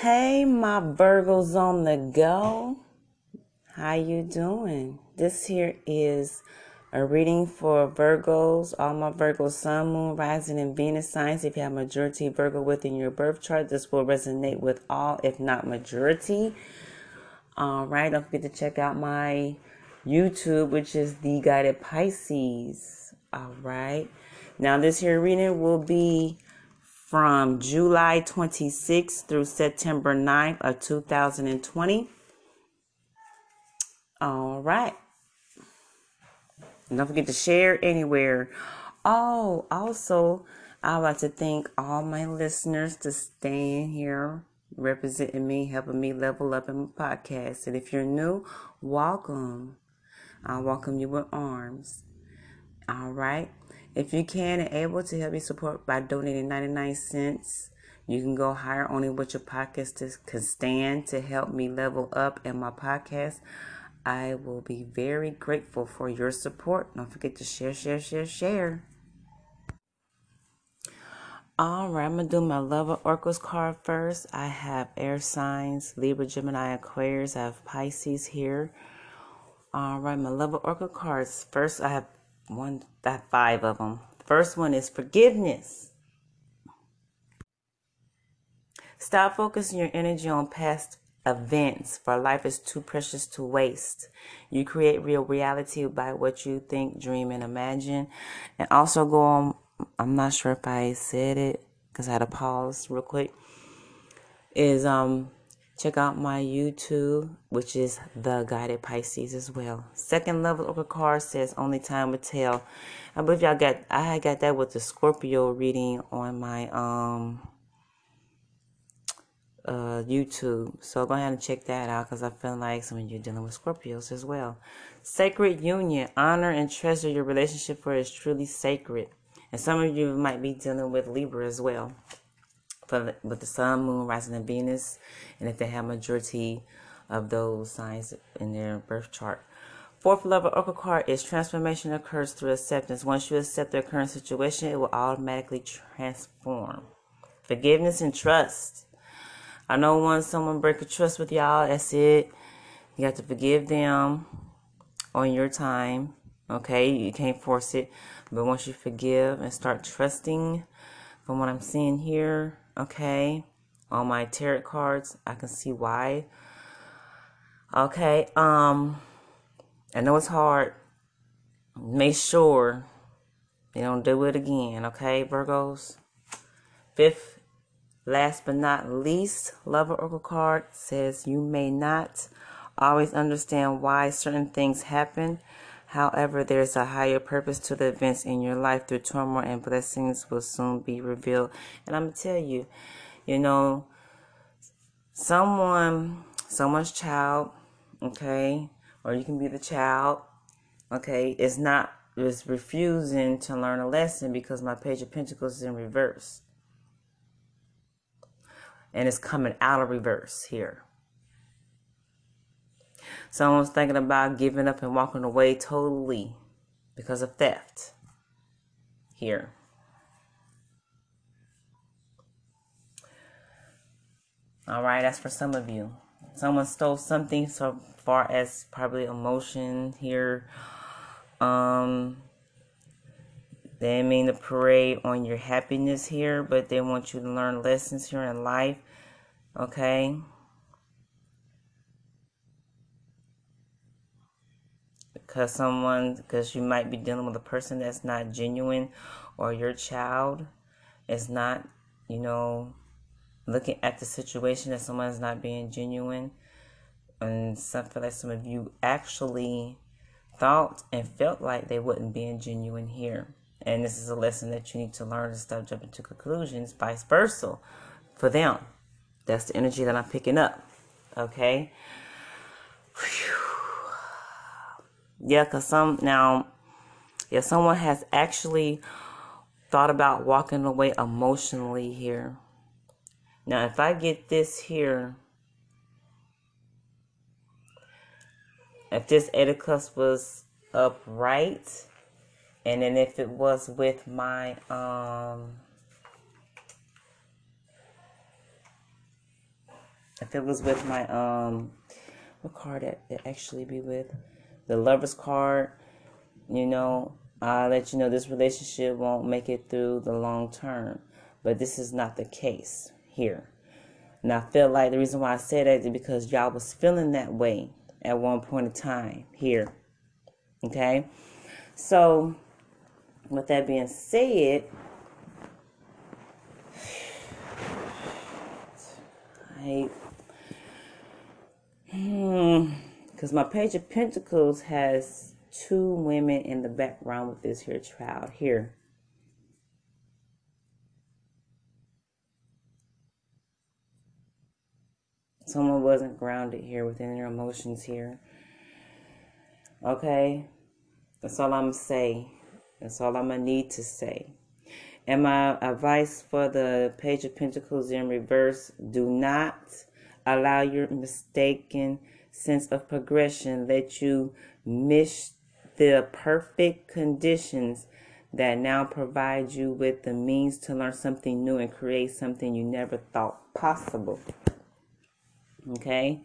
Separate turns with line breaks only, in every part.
Hey, my Virgos on the go. How you doing? This here is a reading for Virgos, all my Virgo Sun, Moon, Rising, and Venus signs. If you have majority Virgo within your birth chart, this will resonate with all, if not majority. All right, don't forget to check out my YouTube, which is The Guided Pisces. All right. Now, this here reading will be from July 26th through September 9th of 2020. All right. Don't forget to share anywhere. Oh, also, I would like to thank all my listeners to staying here, representing me, helping me level up in my podcast. And if you're new, welcome. I welcome you with arms. All right. If you can and able to help me support by donating 99 cents, you can go higher only what your podcast can stand to help me level up in my podcast. I will be very grateful for your support. Don't forget to share, share, share, share. All right, I'm gonna do my love of Oracles card first. I have air signs, Libra, Gemini, Aquarius. I have Pisces here. All right, my love of Oracle cards. First, I have one, I have five of them. First one is forgiveness. Stop focusing your energy on past events, for life is too precious to waste. You create real reality by what you think, dream, and imagine. And also go on, I'm not sure if I said it because I had to pause real quick. Is um check out my YouTube, which is the Guided Pisces as well. Second level of a card says only time will tell. I believe y'all got I got that with the Scorpio reading on my um uh, YouTube. So go ahead and check that out because I feel like some of you are dealing with Scorpios as well. Sacred union. Honor and treasure your relationship for it is truly sacred. And some of you might be dealing with Libra as well. With the Sun, Moon, Rising, and Venus. And if they have majority of those signs in their birth chart. Fourth level oracle card is transformation occurs through acceptance. Once you accept their current situation, it will automatically transform. Forgiveness and trust. I know once someone break a trust with y'all, that's it. You have to forgive them on your time. Okay, you can't force it. But once you forgive and start trusting, from what I'm seeing here, okay, on my tarot cards, I can see why. Okay, um, I know it's hard. Make sure they don't do it again, okay, Virgos? Fifth Last but not least, Lover Oracle card says you may not always understand why certain things happen. However, there's a higher purpose to the events in your life through turmoil and blessings will soon be revealed. And I'm gonna tell you, you know, someone, someone's child, okay, or you can be the child, okay, is not is refusing to learn a lesson because my page of pentacles is in reverse and it's coming out of reverse here. Someone's thinking about giving up and walking away totally because of theft here. All right, that's for some of you. Someone stole something so far as probably emotion here. Um, they mean to parade on your happiness here, but they want you to learn lessons here in life. Okay? Because someone, because you might be dealing with a person that's not genuine, or your child is not, you know, looking at the situation that someone's not being genuine. And some feel like some of you actually thought and felt like they wouldn't be genuine here. And this is a lesson that you need to learn to stop jumping to conclusions, vice versa, for them. That's the energy that I'm picking up. Okay. Whew. Yeah, because some now, yeah, someone has actually thought about walking away emotionally here. Now, if I get this here, if this Eight of Cups was upright, and then if it was with my um if it was with my um what card it actually be with the lover's card you know? I'll let you know this relationship won't make it through the long term but this is not the case here. And i feel like the reason why i said that is because y'all was feeling that way at one point in time here okay? So with that being said I hmm. Because my page of pentacles has two women in the background with this here child here. Someone wasn't grounded here within their emotions here. Okay? That's all i'm gonna say. That's all i'm gonna need to say. And my advice for the page of pentacles in reverse do not allow your mistaken sense of progression let you miss the perfect conditions that now provide you with the means to learn something new and create something you never thought possible. Okay?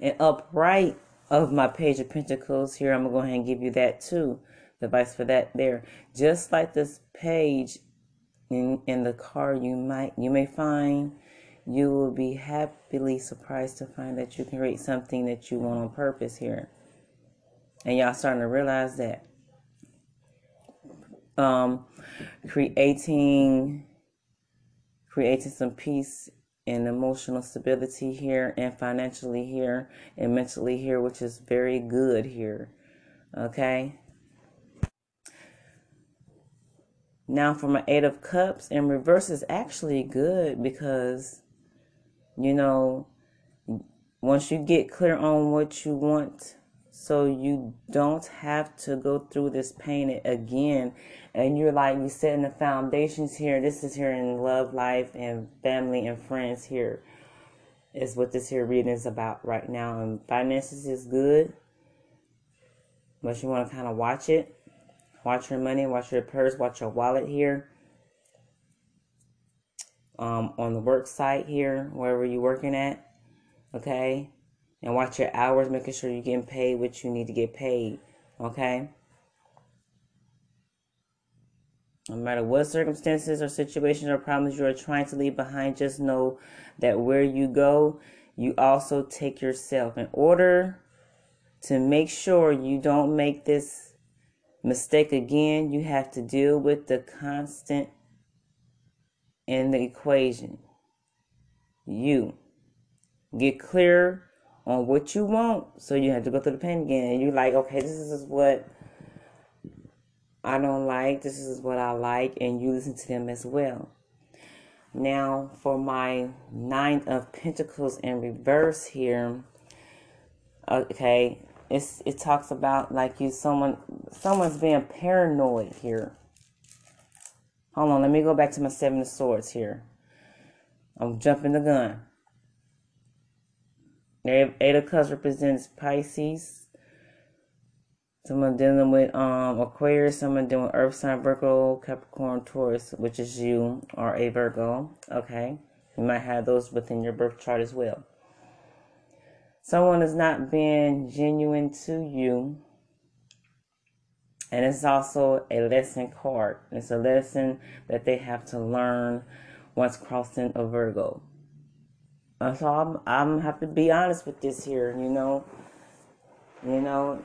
And upright of my page of pentacles here, I'm to go ahead and give you that too. The advice for that there. Just like this page in, in the card, you might you may find you will be happily surprised to find that you can create something that you want on purpose here. And y'all starting to realize that. Um, creating creating some peace and emotional stability here and financially here and mentally here, which is very good here. Okay. Now for my Eight of Cups in reverse is actually good because you know, once you get clear on what you want, so you don't have to go through this pain again. And you're like, you're setting the foundations here. This is here in love, life, and family and friends here is what this here reading is about right now. And finances is good, but you want to kind of watch it. Watch your money, watch your purse, watch your wallet here um, on the work site here, wherever you're working at. Okay? And watch your hours, making sure you're getting paid what you need to get paid. Okay? No matter what circumstances or situations or problems you are trying to leave behind, just know that where you go, you also take yourself. In order to make sure you don't make this mistake again, you have to deal with the constant in the equation. You get clear on what you want, so you have to go through the pain again. And you're like, okay, this is what I don't like, this is what I like, and you listen to them as well. Now, for my Nine of Pentacles in reverse here, okay, it's it talks about like you someone someone's being paranoid here Hold on, let me go back to my Seven of Swords here. I'm jumping the gun. Eight of Cups represents Pisces. Someone dealing with um Aquarius, someone dealing with Earth sign, Virgo, Capricorn, Taurus, which is you, or a Virgo. Okay. You might have those within your birth chart as well. Someone is not being genuine to you and it's also a lesson card. It's a lesson that they have to learn once crossing a Virgo. Uh, so I'm I'm have to be honest with this here, you know. You know,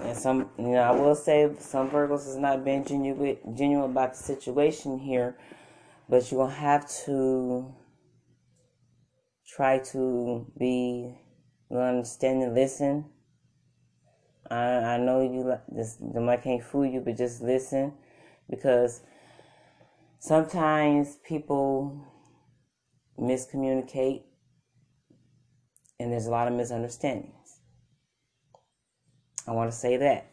and some you know I will say some Virgos is not being genuine genuine about the situation here, but you will have to try to be understand and listen I, I know you like this the mic can't fool you, but just listen because sometimes people miscommunicate and there's a lot of misunderstandings. I want to say that.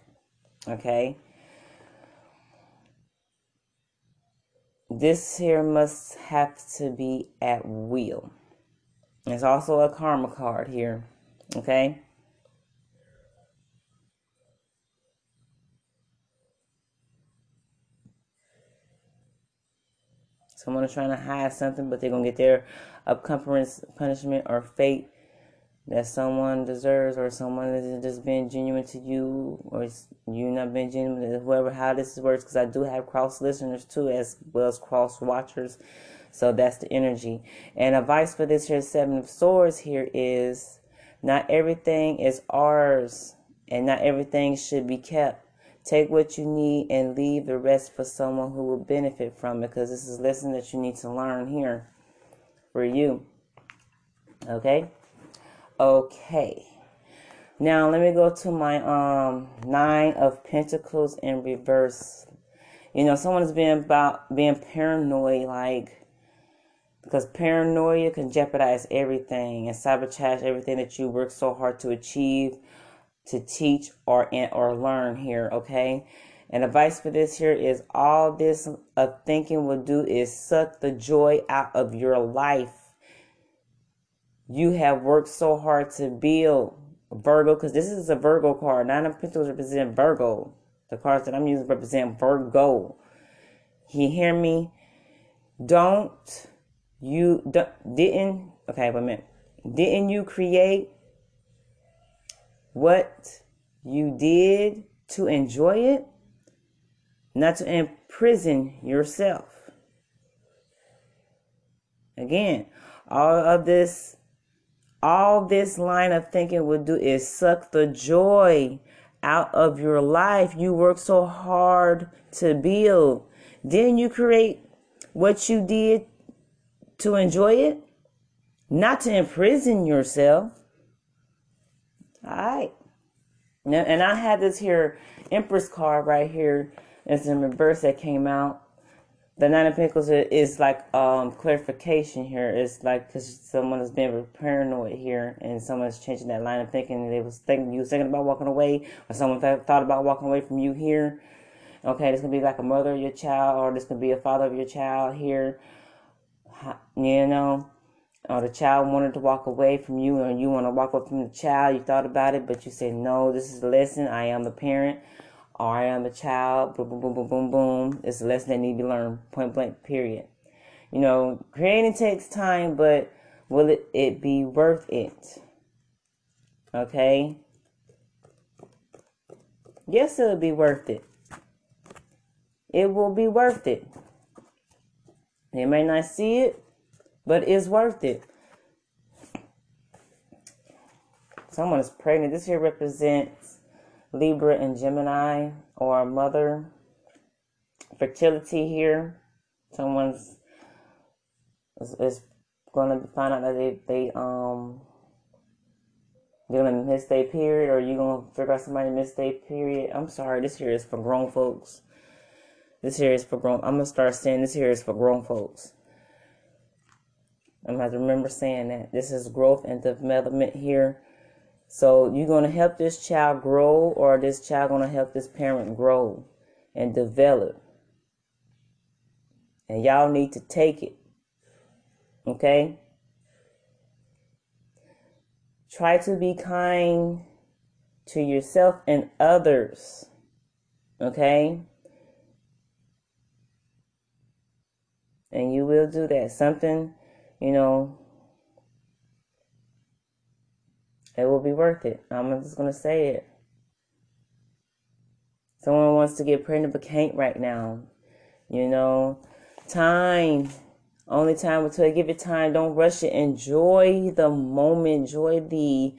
Okay? This here must have to be at will. There's also a karma card here. Okay? Someone is trying to hide something, but they're gonna get their upcoming punishment or fate that someone deserves, or someone is just being genuine to you, or you not being genuine. Whoever how this works, because I do have cross listeners too, as well as cross watchers. So that's the energy. And advice for this here seven of swords here is not everything is ours, and not everything should be kept. Take what you need and leave the rest for someone who will benefit from it because this is a lesson that you need to learn here for you. Okay? Okay. Now let me go to my um nine of pentacles in reverse. You know, someone's being about being paranoid, like because paranoia can jeopardize everything and sabotage everything that you work so hard to achieve to teach or or learn here, okay? And advice for this here is all this of thinking will do is suck the joy out of your life. You have worked so hard to build Virgo, because this is a Virgo card. Nine of Pentacles represent Virgo. The cards that I'm using represent Virgo. You hear me? Don't you didn't okay, wait a minute. Didn't you create what you did to enjoy it, not to imprison yourself. Again, all of this, all this line of thinking will do is suck the joy out of your life. You work so hard to build. Then you create what you did to enjoy it, not to imprison yourself. All right. And I had this here Empress card right here. It's in reverse that came out. The Nine of Pentacles is like um, clarification here. It's like because someone has been paranoid here, and someone's changing that line of thinking. They was thinking you was thinking about walking away, or someone th- thought about walking away from you here. Okay, this can be like a mother of your child, or this can be a father of your child here. You know, or the child wanted to walk away from you and you want to walk away from the child, you thought about it, but you said, no, this is a lesson. I am the parent or I am the child. Boom, boom, boom, boom, boom, boom. It's a lesson that need to be learned, point blank, period. You know, creating takes time, but will it, it be worth it? Okay? Yes, it'll be worth it. It will be worth it. They may not see it, but it's worth it. Someone is pregnant. This here represents Libra and Gemini or mother fertility here. Someone's is, is going to find out that they, they um they're gonna miss their period or you're gonna figure out somebody missed their period. I'm sorry, this here is for grown folks. This here is for grown I'm gonna start saying this here is for grown folks. Have to remember saying that. This is growth and development here. So you're gonna help this child grow, or this child gonna help this parent grow and develop. And y'all need to take it. Okay? Try to be kind to yourself and others. Okay? And you will do that. Something you know, it will be worth it. I'm just going to say it. Someone wants to get pregnant but can't right now. You know, time. Only time until I give it time. Don't rush it. Enjoy the moment. Enjoy the,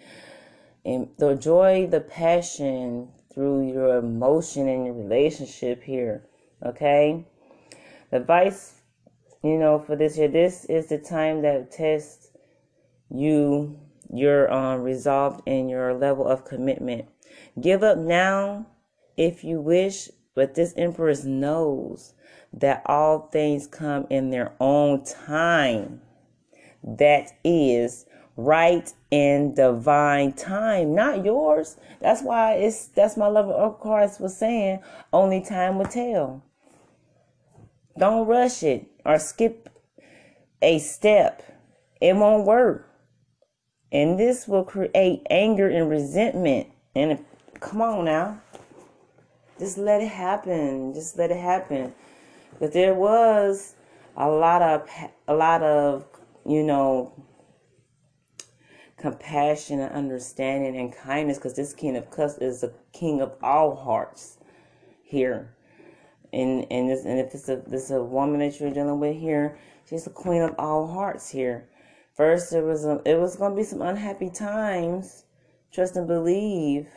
joy the passion through your emotion and your relationship here. Okay. The advice you know, for this year. This is the time that tests you, your um, resolve and your level of commitment. Give up now if you wish, but this Empress knows that all things come in their own time. That is right in divine time, not yours. That's why it's that's my level of cards was saying only time will tell. Don't rush it or skip a step. It won't work. And this will create anger and resentment. And come on now. Just let it happen. Just let it happen. But there was a lot of a lot of you know compassion and understanding and kindness because this king of cups is the king of all hearts here and and this and if it's a this is a woman that you're dealing with here she's the queen of all hearts here. First there was a it was to be some unhappy times. Trust and believe.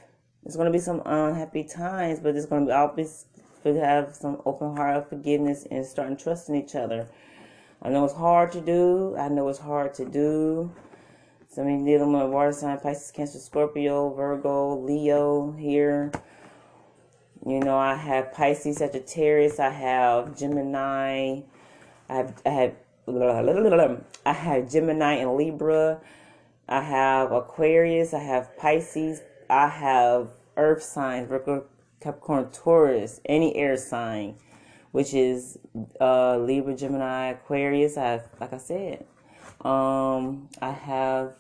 There's to be some unhappy times but there's to be always to have some open heart of forgiveness and starting trusting each other. I know it's hard to do. I know it's hard to do. Somebody dealing with water sign, Pisces, Cancer, Scorpio, Virgo, Leo here. You know, I have Pisces, Sagittarius, I have Gemini, I have I have I have Gemini and Libra, I have Aquarius, I have Pisces, I have Earth signs, Virgo, Capricorn, Taurus, any air sign, which is uh, Libra, Gemini, Aquarius. I have, like I said, um, I have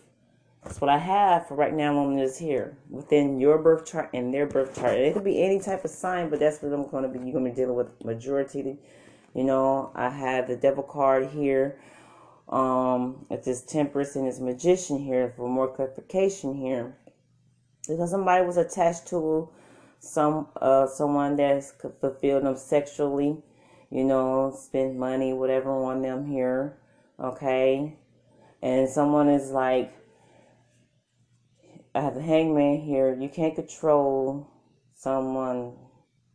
that's what I have for right now on this here within your birth chart and their birth chart. It could be any type of sign, but that's what I'm going to be. You're going to be dealing with majority. You know, I have the devil card here. Um, it's this temperance and this magician here for more clarification here. Because somebody was attached to some uh someone that's fulfilled them sexually, you know, spend money, whatever on them here. Okay. And someone is like I have the hangman here. You can't control someone,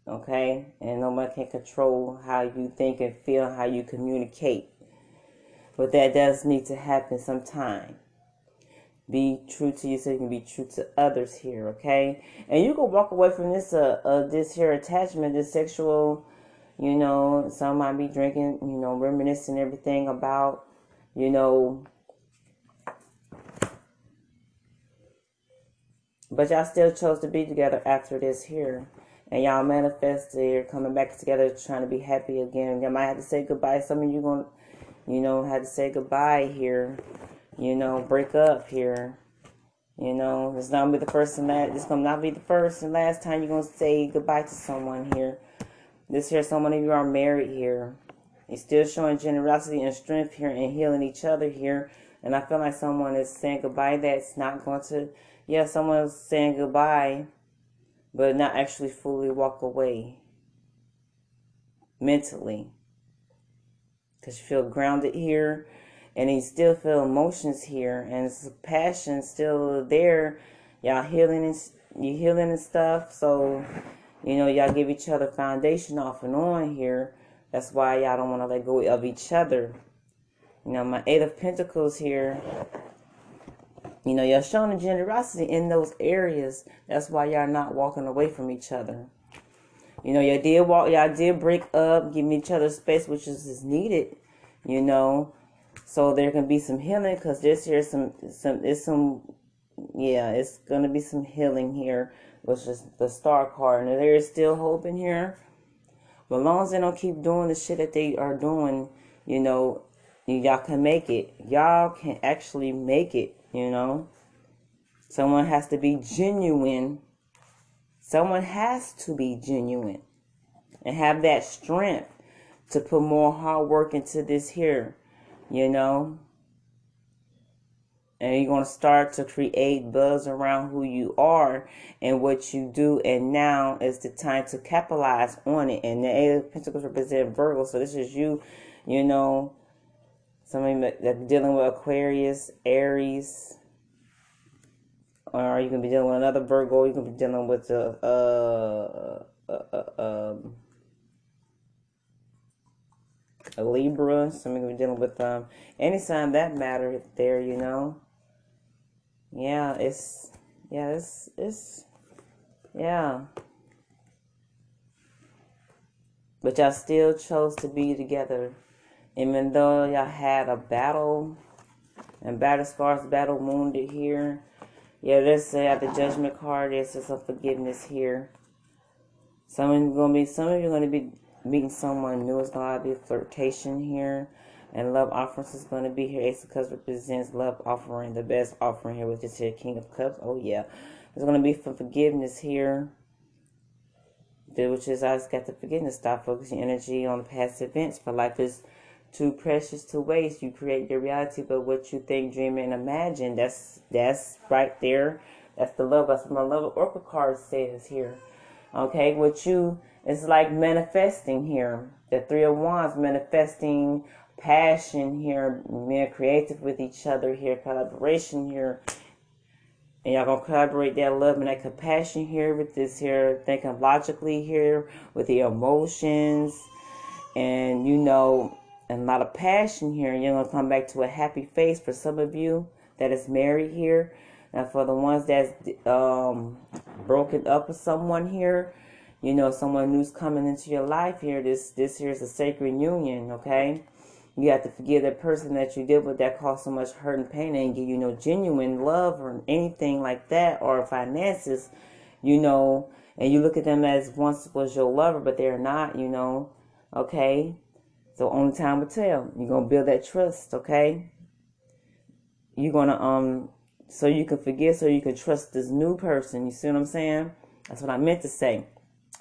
okay? And nobody can control how you think and feel, how you communicate. But that does need to happen sometime. Be true to yourself and be true to others here, okay? And you can walk away from this uh, uh this here attachment, this sexual, you know, some might be drinking, you know, reminiscing everything about, you know, But y'all still chose to be together after this here. And y'all manifested you're coming back together trying to be happy again. Y'all might have to say goodbye. Some of you going you know, had to say goodbye here. You know, break up here. You know, it's not gonna be the first and last. It's gonna not be the first and last time you're gonna say goodbye to someone here. This here, so many of you are married here. You're still showing generosity and strength here and healing each other here. And I feel like someone is saying goodbye that's not going to yeah, someone's saying goodbye, but not actually fully walk away mentally. Because you feel grounded here, and you still feel emotions here, and it's passion still there. Y'all healing and you healing and stuff. So, you know, y'all give each other foundation off and on here. That's why y'all don't want to let go of each other. You know, my Eight of Pentacles here you know, you're showing generosity in those areas. That's why y'all not walking away from each other. You know, y'all did walk, y'all did break up, giving each other space, which is, is needed. You know, so there can be some healing because this here some some it's some yeah, it's gonna be some healing here, which is the star card, and there is still hope in here. But as long as they don't keep doing the shit that they are doing, you know, y'all can make it. Y'all can actually make it you know, someone has to be genuine. Someone has to be genuine and have that strength to put more hard work into this here, you know. And you're going to start to create buzz around who you are and what you do. And now is the time to capitalize on it. And the Eight of Pentacles represent Virgo. So this is you, you know, somebody that's dealing with Aquarius, Aries, or you can be dealing with another Virgo. You can be dealing with a, uh, um, a Libra. Some can be dealing with um, any sign that matter there. You know. Yeah, it's yeah, it's it's yeah. But y'all still chose to be together even though y'all had a battle and battle scars, battle wounded here. Yeah, let's say at the judgment card, there's some forgiveness here. Some of you gonna be some of you gonna be meeting someone new. It's gonna be flirtation here. And love offerings is going to be here. Ace of Cups represents love offering, the best offering here, which is here, King of Cups. Oh, yeah. There's going to be some forgiveness here which is I just got the forgiveness. Stop focusing energy on past events. For life is too precious to waste. You create your reality, but what you think, dream, and imagine. That's that's right there. That's the love. That's what my love oracle card says here. Okay, what you it's like manifesting here. The three of wands manifesting passion here, being creative with each other here, collaboration here. And y'all gonna collaborate that love and that compassion here with this here, thinking logically here with the emotions and you know, a lot of passion here. You're gonna come back to a happy face for some of you that is married here. Now for the ones that's um broken up with someone here, you know, someone new's coming into your life here. This this here is a sacred union, okay? You have to forgive that person that you did with that caused so much hurt and pain and give you no genuine love or anything like that or finances, you know, and you look at them as once was your lover, but they're not, you know, okay? So only time will tell. You're gonna build that trust, okay? You're gonna um so you can forgive, so you can trust this new person. You see what I'm saying? That's what I meant to say.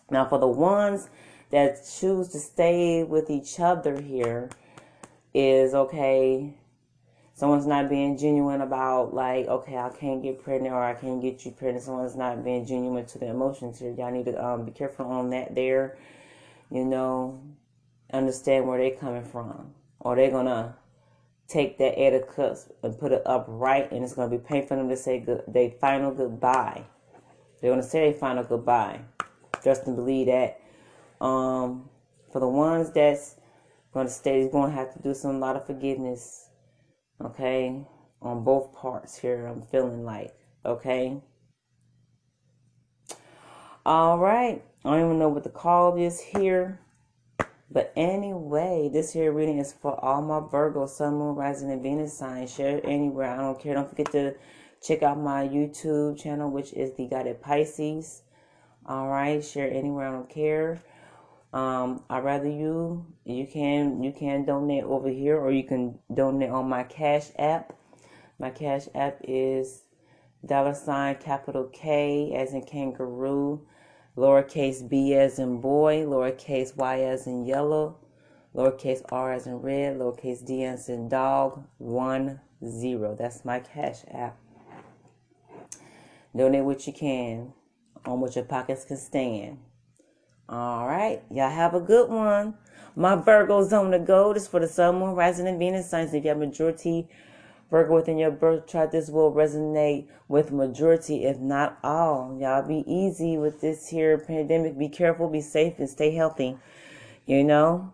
Now for the ones that choose to stay with each other here, is okay someone's not being genuine about like okay i can't get pregnant or i can't get you pregnant someone's not being genuine to the emotions here y'all need to um, be careful on that there you know understand where they're coming from or they're gonna take that Eight of Cups and put it up right and it's gonna be painful for them to say good they final goodbye they're gonna say they final goodbye trust and believe that um for the ones that's to stay. Going to have to do some a lot of forgiveness. Okay, on both parts here. I'm feeling like okay. All right. I don't even know what the call is here. But anyway, this here reading is for all my Virgo, Sun, Moon, Rising, and Venus signs. Share it anywhere. I don't care. Don't forget to check out my YouTube channel, which is the Guided Pisces. All right. Share anywhere. I don't care. Um, I rather you you can you can donate over here or you can donate on my Cash App. My Cash App is dollar sign capital K as in kangaroo, lowercase b as in boy, lowercase y as in yellow, lowercase r as in red, lowercase d as in dog, one zero. That's my Cash App. Donate what you can on what your pockets can stand. All right. Y'all have a good one. My Virgo zone to go. This for the Sun, Moon, Rising, and Venus signs. If you have majority Virgo within your birth chart, this will resonate with majority, if not all. Y'all be easy with this here pandemic. Be careful, be safe, and stay healthy. You know?